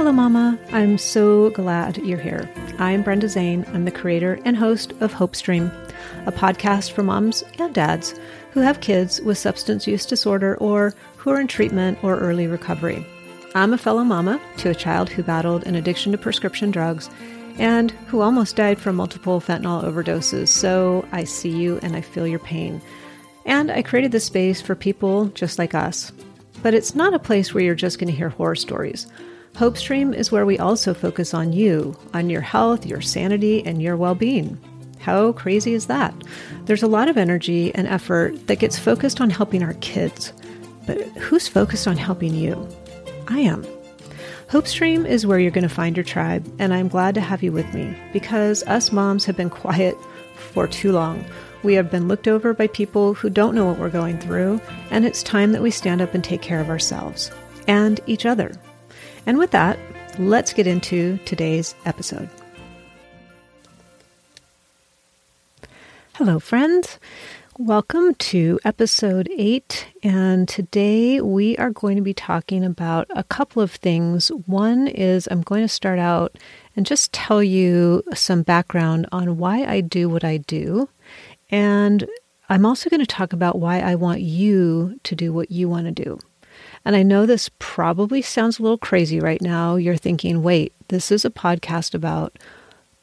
Hello, Mama. I'm so glad you're here. I'm Brenda Zane. I'm the creator and host of Hope Stream, a podcast for moms and dads who have kids with substance use disorder or who are in treatment or early recovery. I'm a fellow mama to a child who battled an addiction to prescription drugs and who almost died from multiple fentanyl overdoses. So I see you and I feel your pain. And I created this space for people just like us. But it's not a place where you're just going to hear horror stories. Hope Stream is where we also focus on you, on your health, your sanity, and your well being. How crazy is that? There's a lot of energy and effort that gets focused on helping our kids. But who's focused on helping you? I am. Hope Stream is where you're going to find your tribe, and I'm glad to have you with me because us moms have been quiet for too long. We have been looked over by people who don't know what we're going through, and it's time that we stand up and take care of ourselves and each other. And with that, let's get into today's episode. Hello, friends. Welcome to episode eight. And today we are going to be talking about a couple of things. One is I'm going to start out and just tell you some background on why I do what I do. And I'm also going to talk about why I want you to do what you want to do. And I know this probably sounds a little crazy right now. You're thinking, wait, this is a podcast about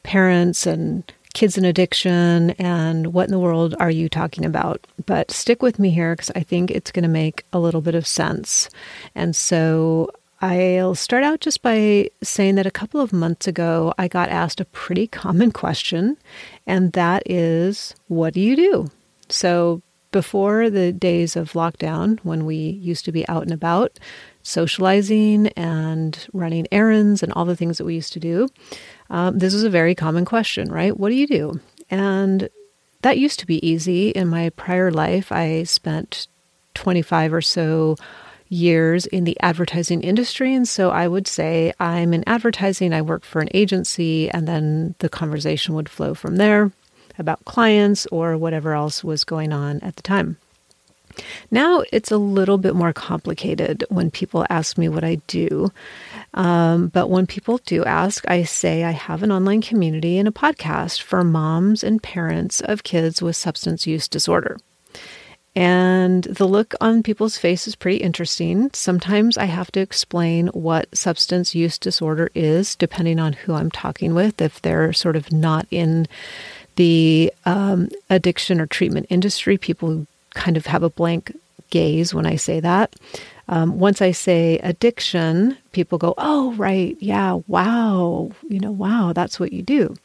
parents and kids and addiction and what in the world are you talking about? But stick with me here because I think it's going to make a little bit of sense. And so I'll start out just by saying that a couple of months ago, I got asked a pretty common question, and that is, What do you do? So before the days of lockdown, when we used to be out and about, socializing and running errands and all the things that we used to do, um, this is a very common question, right? What do you do? And that used to be easy. In my prior life, I spent 25 or so years in the advertising industry. And so I would say I'm in advertising, I work for an agency, and then the conversation would flow from there about clients or whatever else was going on at the time. Now it's a little bit more complicated when people ask me what I do. Um, but when people do ask, I say I have an online community and a podcast for moms and parents of kids with substance use disorder. And the look on people's face is pretty interesting. Sometimes I have to explain what substance use disorder is, depending on who I'm talking with, if they're sort of not in the um, addiction or treatment industry, people kind of have a blank gaze when I say that. Um, once I say addiction, people go, oh, right, yeah, wow, you know, wow, that's what you do.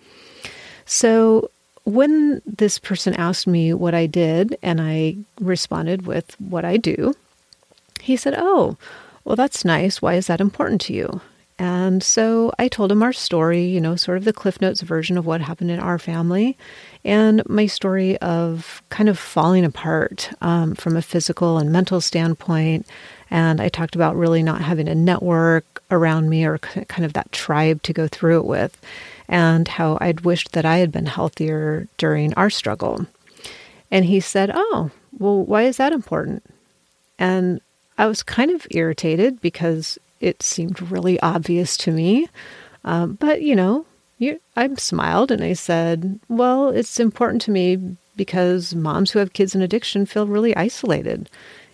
So when this person asked me what I did, and I responded with what I do, he said, oh, well, that's nice. Why is that important to you? And so I told him our story, you know, sort of the Cliff Notes version of what happened in our family and my story of kind of falling apart um, from a physical and mental standpoint. And I talked about really not having a network around me or kind of that tribe to go through it with, and how I'd wished that I had been healthier during our struggle. And he said, Oh, well, why is that important? And I was kind of irritated because it seemed really obvious to me. Um, but, you know, you, I smiled and I said, Well, it's important to me because moms who have kids in addiction feel really isolated.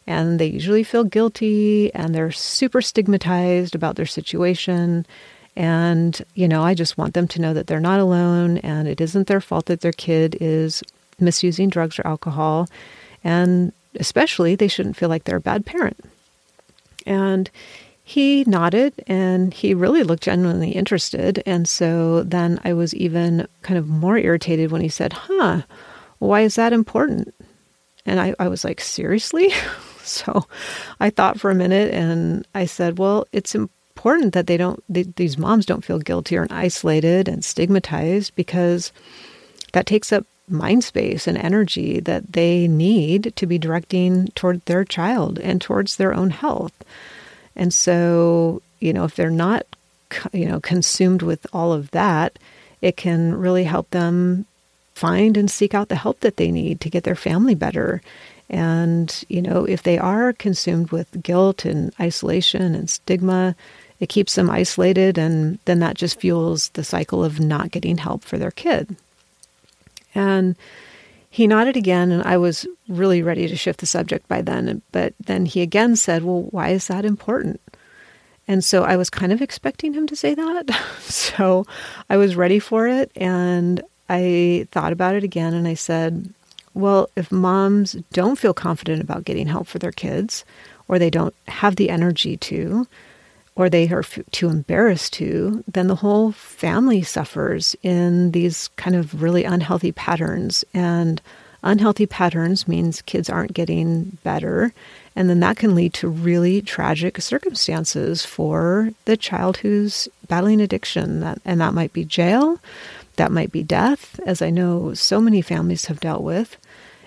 And they usually feel guilty and they're super stigmatized about their situation. And, you know, I just want them to know that they're not alone and it isn't their fault that their kid is misusing drugs or alcohol. And especially, they shouldn't feel like they're a bad parent. And he nodded and he really looked genuinely interested. And so then I was even kind of more irritated when he said, Huh, why is that important? And I, I was like, Seriously? so I thought for a minute and I said, Well, it's important that they don't, they, these moms don't feel guilty or isolated and stigmatized because that takes up mind space and energy that they need to be directing toward their child and towards their own health. And so, you know, if they're not, you know, consumed with all of that, it can really help them find and seek out the help that they need to get their family better. And, you know, if they are consumed with guilt and isolation and stigma, it keeps them isolated, and then that just fuels the cycle of not getting help for their kid. And he nodded again, and I was really ready to shift the subject by then. But then he again said, Well, why is that important? And so I was kind of expecting him to say that. so I was ready for it. And I thought about it again and I said, well, if moms don't feel confident about getting help for their kids, or they don't have the energy to, or they are f- too embarrassed to, then the whole family suffers in these kind of really unhealthy patterns. And unhealthy patterns means kids aren't getting better. And then that can lead to really tragic circumstances for the child who's battling addiction. And that might be jail, that might be death, as I know so many families have dealt with.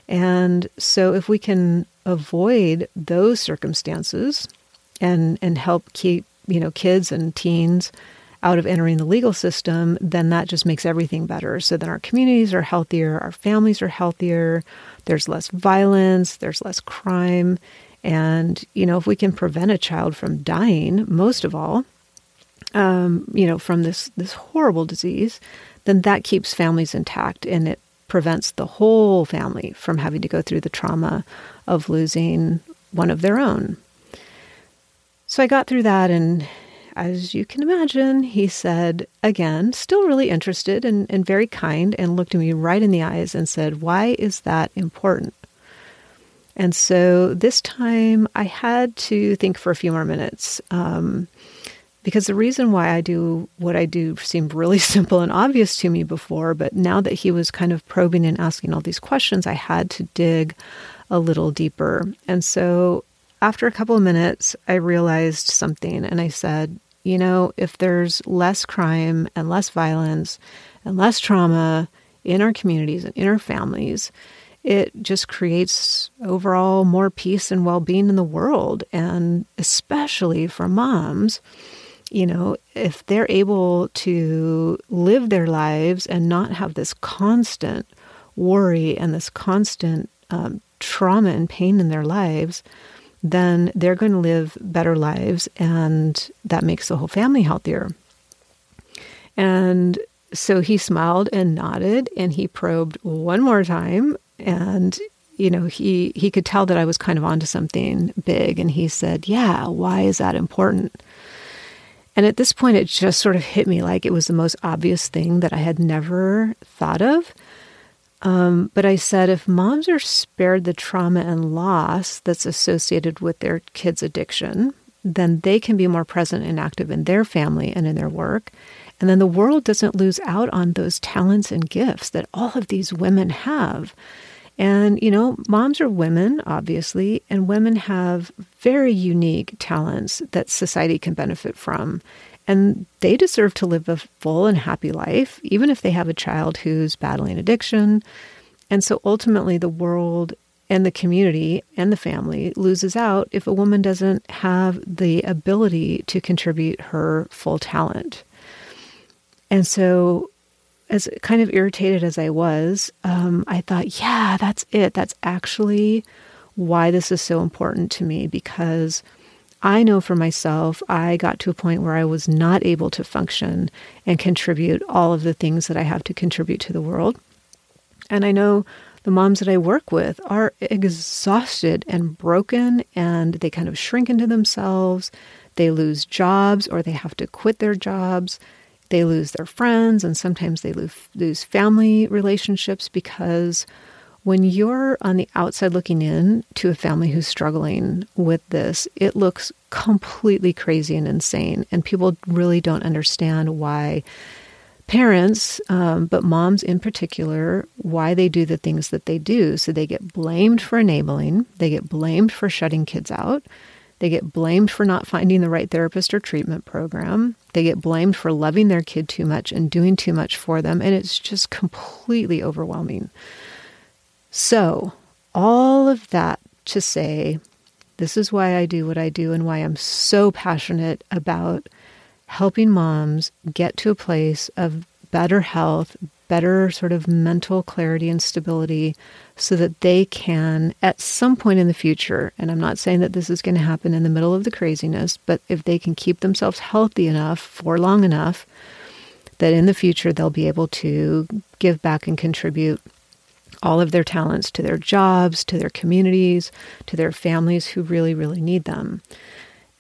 And so if we can avoid those circumstances and and help keep, you know, kids and teens out of entering the legal system, then that just makes everything better. So then our communities are healthier, our families are healthier, there's less violence, there's less crime. And, you know, if we can prevent a child from dying, most of all, um, you know, from this this horrible disease, then that keeps families intact and it prevents the whole family from having to go through the trauma of losing one of their own. So I got through that, and as you can imagine, he said again, still really interested and, and very kind, and looked at me right in the eyes and said, Why is that important? And so this time I had to think for a few more minutes. Um, because the reason why I do what I do seemed really simple and obvious to me before, but now that he was kind of probing and asking all these questions, I had to dig a little deeper. And so after a couple of minutes, I realized something and I said, you know, if there's less crime and less violence and less trauma in our communities and in our families, it just creates overall more peace and well being in the world. And especially for moms you know, if they're able to live their lives and not have this constant worry and this constant um, trauma and pain in their lives, then they're going to live better lives and that makes the whole family healthier. And so he smiled and nodded and he probed one more time and you know he he could tell that I was kind of onto something big and he said, "Yeah, why is that important?" And at this point, it just sort of hit me like it was the most obvious thing that I had never thought of. Um, but I said, if moms are spared the trauma and loss that's associated with their kids' addiction, then they can be more present and active in their family and in their work. And then the world doesn't lose out on those talents and gifts that all of these women have. And, you know, moms are women, obviously, and women have very unique talents that society can benefit from. And they deserve to live a full and happy life, even if they have a child who's battling addiction. And so ultimately, the world and the community and the family loses out if a woman doesn't have the ability to contribute her full talent. And so as kind of irritated as I was, um, I thought, yeah, that's it. That's actually why this is so important to me because I know for myself, I got to a point where I was not able to function and contribute all of the things that I have to contribute to the world. And I know the moms that I work with are exhausted and broken and they kind of shrink into themselves. They lose jobs or they have to quit their jobs they lose their friends and sometimes they lose, family relationships because when you're on the outside looking in to a family who's struggling with this, it looks completely crazy and insane. And people really don't understand why parents, um, but moms in particular, why they do the things that they do. So they get blamed for enabling, they get blamed for shutting kids out, they get blamed for not finding the right therapist or treatment program. They get blamed for loving their kid too much and doing too much for them. And it's just completely overwhelming. So, all of that to say, this is why I do what I do and why I'm so passionate about helping moms get to a place of better health, better sort of mental clarity and stability so that they can, at some point in the future, and I'm not saying that this is going to happen in the middle of the craziness, but if they can keep themselves healthy enough for long enough, that in the future they'll be able to give back and contribute all of their talents to their jobs, to their communities, to their families who really, really need them.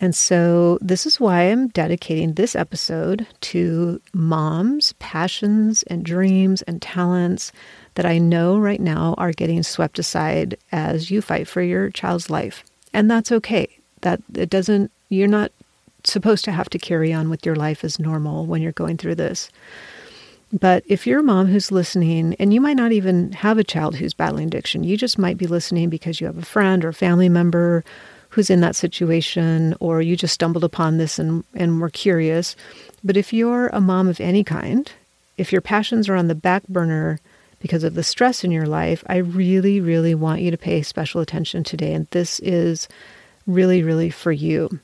And so, this is why I'm dedicating this episode to moms' passions and dreams and talents that I know right now are getting swept aside as you fight for your child's life. And that's okay. That it doesn't, you're not supposed to have to carry on with your life as normal when you're going through this. But if you're a mom who's listening, and you might not even have a child who's battling addiction, you just might be listening because you have a friend or a family member who's in that situation, or you just stumbled upon this and, and were curious. But if you're a mom of any kind, if your passions are on the back burner because of the stress in your life, I really, really want you to pay special attention today. And this is really, really for you.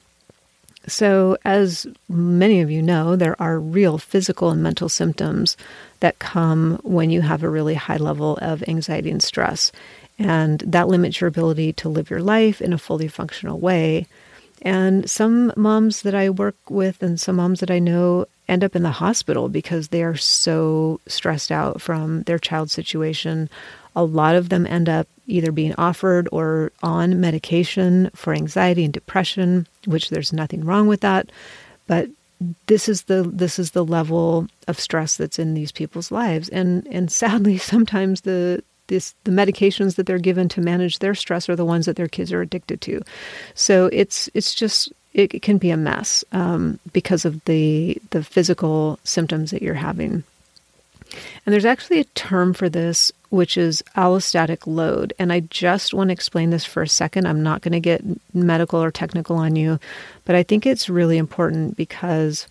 So, as many of you know, there are real physical and mental symptoms that come when you have a really high level of anxiety and stress. And that limits your ability to live your life in a fully functional way. And some moms that I work with and some moms that I know end up in the hospital because they are so stressed out from their child situation. A lot of them end up either being offered or on medication for anxiety and depression, which there's nothing wrong with that. But this is the this is the level of stress that's in these people's lives and and sadly sometimes the this the medications that they're given to manage their stress are the ones that their kids are addicted to. So it's it's just it, it can be a mess um, because of the the physical symptoms that you're having. And there's actually a term for this, which is allostatic load. And I just want to explain this for a second. I'm not going to get medical or technical on you, but I think it's really important because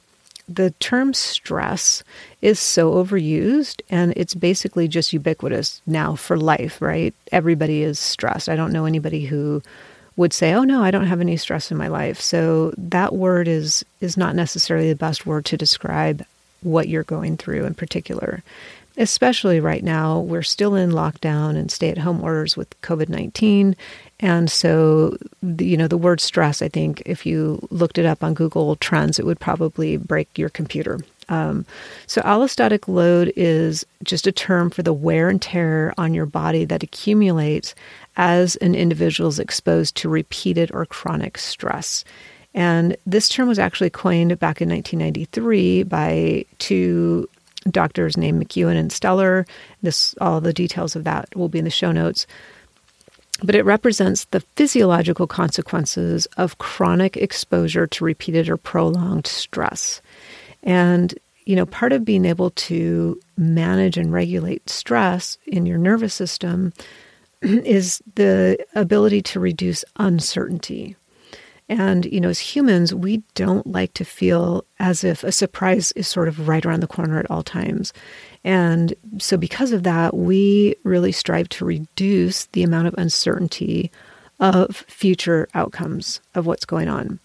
the term stress is so overused and it's basically just ubiquitous now for life, right? Everybody is stressed. I don't know anybody who would say, "Oh no, I don't have any stress in my life." So that word is is not necessarily the best word to describe what you're going through in particular. Especially right now, we're still in lockdown and stay-at-home orders with COVID-19, and so, you know, the word stress, I think, if you looked it up on Google Trends, it would probably break your computer. Um, so, allostatic load is just a term for the wear and tear on your body that accumulates as an individual is exposed to repeated or chronic stress. And this term was actually coined back in 1993 by two doctors named McEwen and Stellar. This all the details of that will be in the show notes but it represents the physiological consequences of chronic exposure to repeated or prolonged stress. And, you know, part of being able to manage and regulate stress in your nervous system is the ability to reduce uncertainty. And, you know, as humans, we don't like to feel as if a surprise is sort of right around the corner at all times. And so, because of that, we really strive to reduce the amount of uncertainty of future outcomes of what's going on.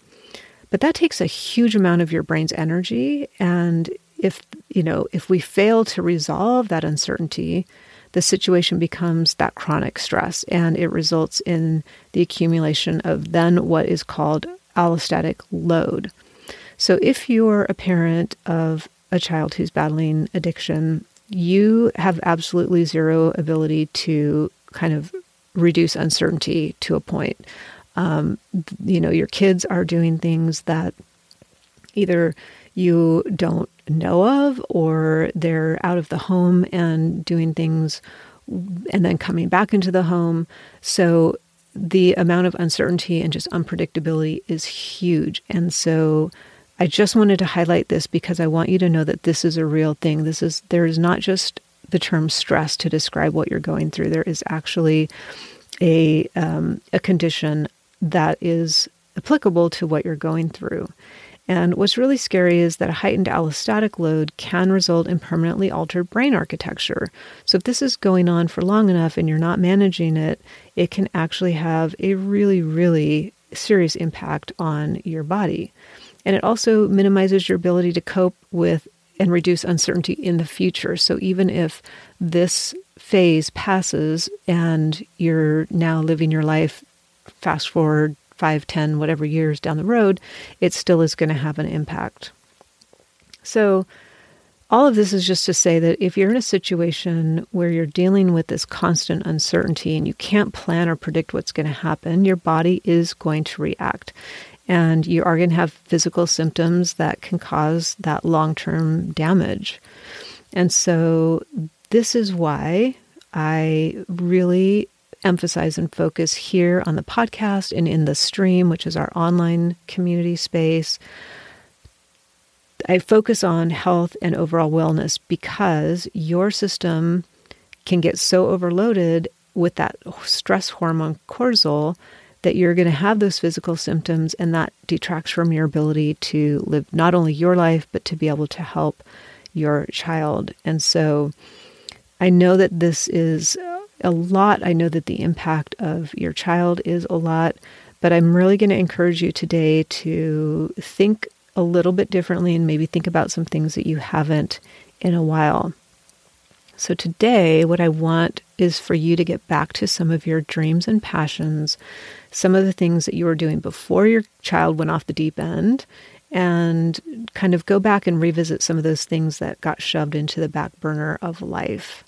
But that takes a huge amount of your brain's energy. And if, you know, if we fail to resolve that uncertainty, the situation becomes that chronic stress and it results in the accumulation of then what is called allostatic load. So, if you're a parent of a child who's battling addiction, you have absolutely zero ability to kind of reduce uncertainty to a point. Um, you know, your kids are doing things that either you don't know of or they're out of the home and doing things and then coming back into the home. So the amount of uncertainty and just unpredictability is huge. And so I just wanted to highlight this because I want you to know that this is a real thing. This is there is not just the term stress to describe what you're going through. There is actually a um, a condition that is applicable to what you're going through. And what's really scary is that a heightened allostatic load can result in permanently altered brain architecture. So, if this is going on for long enough and you're not managing it, it can actually have a really, really serious impact on your body. And it also minimizes your ability to cope with and reduce uncertainty in the future. So even if this phase passes and you're now living your life fast forward five, ten, whatever years down the road, it still is going to have an impact. So all of this is just to say that if you're in a situation where you're dealing with this constant uncertainty and you can't plan or predict what's going to happen, your body is going to react. And you are going to have physical symptoms that can cause that long term damage. And so, this is why I really emphasize and focus here on the podcast and in the stream, which is our online community space I focus on health and overall wellness because your system can get so overloaded with that stress hormone cortisol that you're going to have those physical symptoms and that detracts from your ability to live not only your life but to be able to help your child. And so I know that this is a lot. I know that the impact of your child is a lot, but I'm really going to encourage you today to think a little bit differently and maybe think about some things that you haven't in a while. So, today, what I want is for you to get back to some of your dreams and passions, some of the things that you were doing before your child went off the deep end, and kind of go back and revisit some of those things that got shoved into the back burner of life.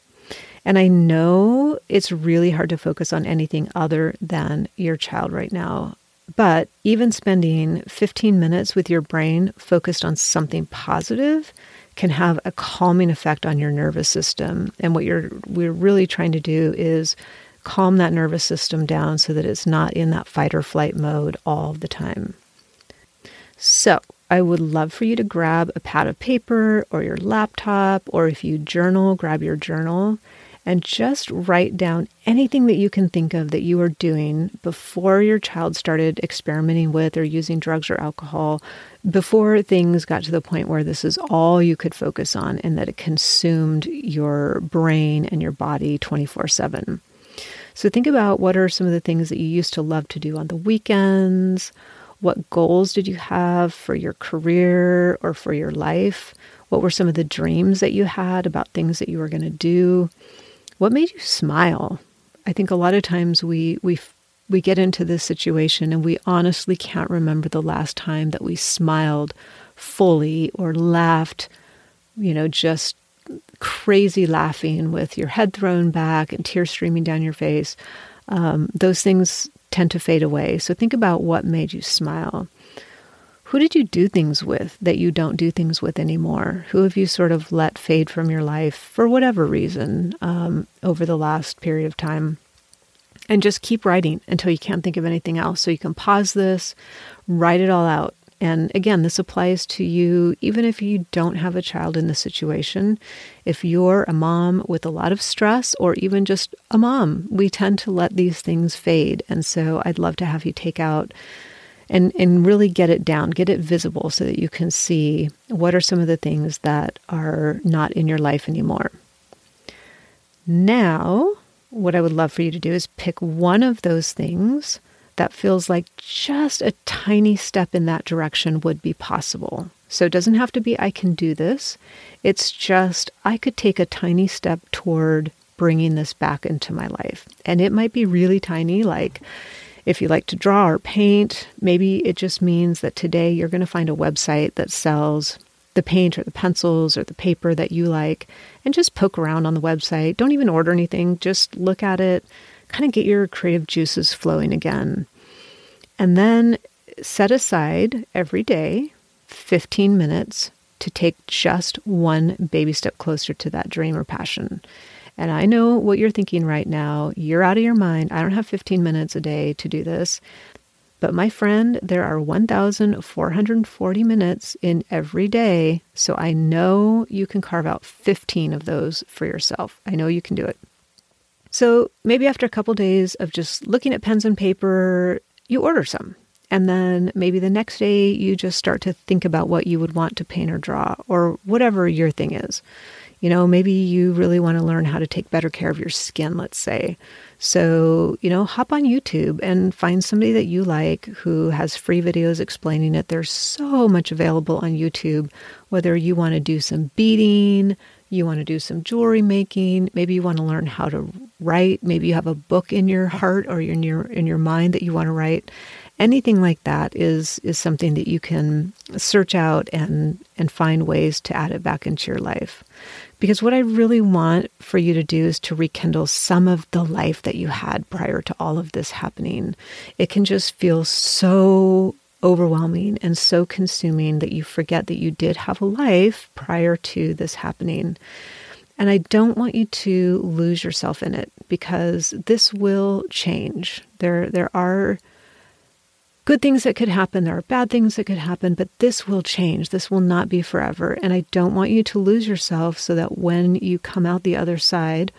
And I know it's really hard to focus on anything other than your child right now. But even spending 15 minutes with your brain focused on something positive can have a calming effect on your nervous system. And what you're we're really trying to do is calm that nervous system down so that it's not in that fight or flight mode all the time. So, I would love for you to grab a pad of paper or your laptop, or if you journal, grab your journal and just write down anything that you can think of that you were doing before your child started experimenting with or using drugs or alcohol, before things got to the point where this is all you could focus on and that it consumed your brain and your body 24 7. So think about what are some of the things that you used to love to do on the weekends. What goals did you have for your career or for your life? What were some of the dreams that you had about things that you were going to do? What made you smile? I think a lot of times we we we get into this situation and we honestly can't remember the last time that we smiled fully or laughed, you know, just crazy laughing with your head thrown back and tears streaming down your face. Um, those things tend to fade away. So think about what made you smile. Who did you do things with that you don't do things with anymore? Who have you sort of let fade from your life for whatever reason um, over the last period of time? And just keep writing until you can't think of anything else. So you can pause this, write it all out. And again, this applies to you even if you don't have a child in the situation. If you're a mom with a lot of stress, or even just a mom, we tend to let these things fade. And so I'd love to have you take out and and really get it down, get it visible so that you can see what are some of the things that are not in your life anymore. Now, what I would love for you to do is pick one of those things that feels like just a tiny step in that direction would be possible. So it doesn't have to be I can do this. It's just I could take a tiny step toward bringing this back into my life. And it might be really tiny like if you like to draw or paint, maybe it just means that today you're going to find a website that sells the paint or the pencils or the paper that you like and just poke around on the website. Don't even order anything, just look at it, kind of get your creative juices flowing again. And then set aside every day 15 minutes to take just one baby step closer to that dream or passion. And I know what you're thinking right now. You're out of your mind. I don't have 15 minutes a day to do this. But my friend, there are 1,440 minutes in every day. So I know you can carve out 15 of those for yourself. I know you can do it. So maybe after a couple days of just looking at pens and paper, you order some. And then maybe the next day you just start to think about what you would want to paint or draw or whatever your thing is You know, maybe you really want to learn how to take better care of your skin, let's say. So, you know, hop on YouTube and find somebody that you like who has free videos explaining it. There's so much available on YouTube, whether you want to do some beading, you want to do some jewelry making, maybe you want to learn how to write, maybe you have a book in your heart or in your in your mind that you want to write anything like that is is something that you can search out and and find ways to add it back into your life. Because what I really want for you to do is to rekindle some of the life that you had prior to all of this happening. It can just feel so overwhelming and so consuming that you forget that you did have a life prior to this happening. And I don't want you to lose yourself in it because this will change. There there are good things that could happen, there are bad things that could happen, but this will change. This will not be forever. And I don't want you to lose yourself so that when you come out the other side,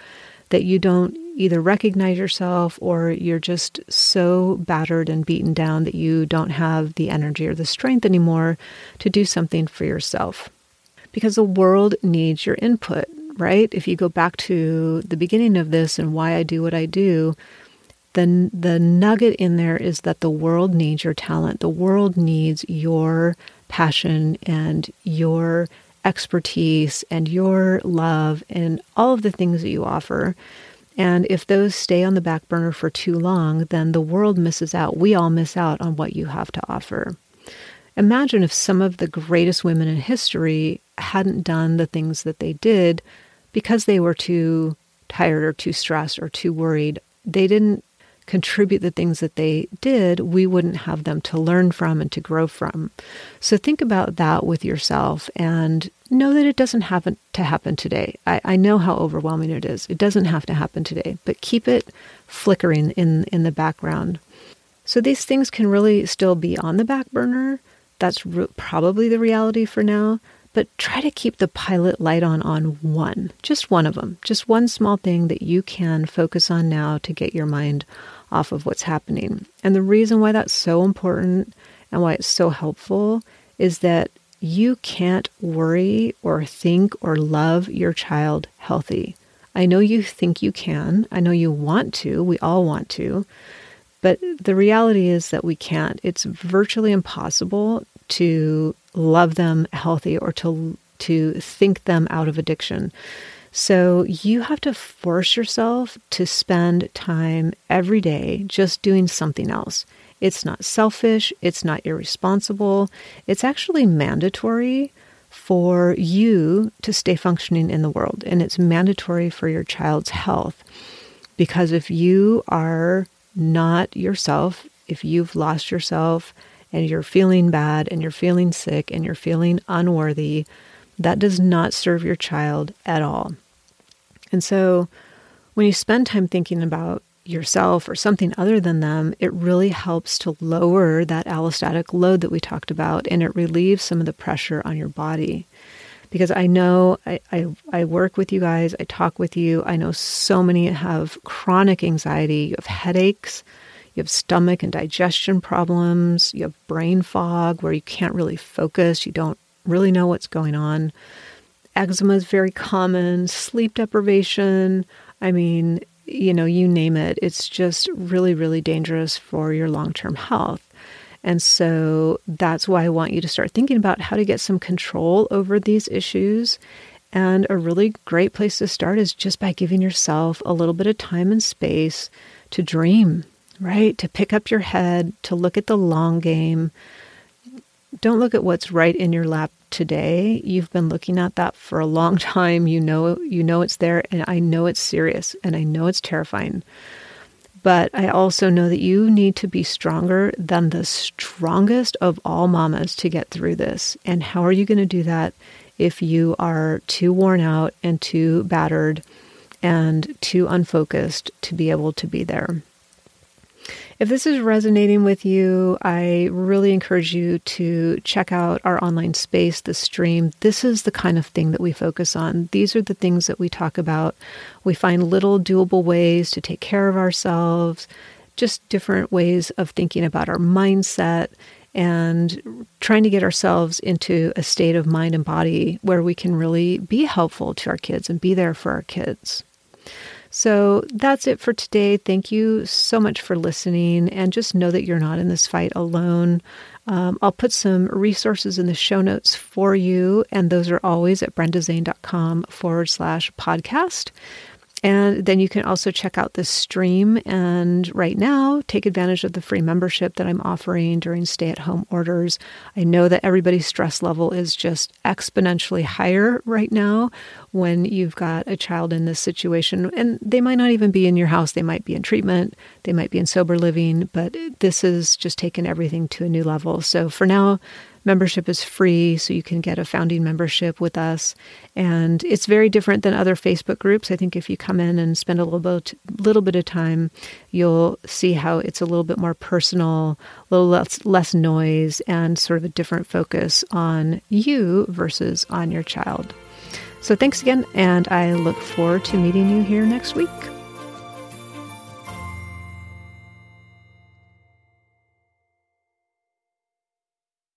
that you don't either recognize yourself or you're just so battered and beaten down that you don't have the energy or the strength anymore to do something for yourself. Because the world needs your input, right? If you go back to the beginning of this and why I do what I do, the the nugget in there is that the world needs your talent. The world needs your passion and your expertise and your love and all of the things that you offer. And if those stay on the back burner for too long, then the world misses out. We all miss out on what you have to offer. Imagine if some of the greatest women in history hadn't done the things that they did because they were too tired or too stressed or too worried. They didn't contribute the things that they did, we wouldn't have them to learn from and to grow from. So think about that with yourself and know that it doesn't happen to happen today. I, I know how overwhelming it is. It doesn't have to happen today, but keep it flickering in, in the background. So these things can really still be on the back burner. That's re- probably the reality for now. But try to keep the pilot light on on one, just one of them, just one small thing that you can focus on now to get your mind off of what's happening. And the reason why that's so important and why it's so helpful is that you can't worry or think or love your child healthy. I know you think you can. I know you want to. We all want to. But the reality is that we can't. It's virtually impossible to love them healthy or to to think them out of addiction. So you have to force yourself to spend time every day just doing something else. It's not selfish, it's not irresponsible, it's actually mandatory for you to stay functioning in the world, and it's mandatory for your child's health. Because if you are not yourself, if you've lost yourself and you're feeling bad and you're feeling sick and you're feeling unworthy, that does not serve your child at all. And so when you spend time thinking about yourself or something other than them, it really helps to lower that allostatic load that we talked about and it relieves some of the pressure on your body. Because I know I, I, I, work with you guys, I talk with you. I know so many have chronic anxiety, you have headaches, you have stomach and digestion problems, you have brain fog where you can't really focus, you don't really know what's going on eczema is very common, sleep deprivation. I mean, you know, you name it. It's just really, really dangerous for your long term health. And so that's why I want you to start thinking about how to get some control over these issues. And a really great place to start is just by giving yourself a little bit of time and space to dream, right? To pick up your head, to look at the long game. Don't look at what's right in your lap today. You've been looking at that for a long time. You know you know it's there and I know it's serious and I know it's terrifying. But I also know that you need to be stronger than the strongest of all mamas to get through this. And how are you going to do that if you are too worn out and too battered and too unfocused to be able to be there? If this is resonating with you, I really encourage you to check out our online space, the stream. This is the kind of thing that we focus on. These are the things that we talk about. We find little doable ways to take care of ourselves, just different ways of thinking about our mindset. and trying to get ourselves into a state of mind and body where we can really be helpful to our kids and be there for our kids. So that's it for today. Thank you so much for listening. And just know that you're not in this fight alone. Um, I'll put some resources in the show notes for you, and those are always at brendazane.com forward slash podcast. And then you can also check out the stream and right now take advantage of the free membership that I'm offering during stay at home orders. I know that everybody's stress level is just exponentially higher right now when you've got a child in this situation. And they might not even be in your house, they might be in treatment, they might be in sober living, but this has just taken everything to a new level. So for now, membership is free, so you can get a founding membership with us. And it's very different than other Facebook groups. I think if you come in and spend a little bit, little bit of time, you'll see how it's a little bit more personal, a little less, less noise, and sort of a different focus on you versus on your child. So thanks again, and I look forward to meeting you here next week.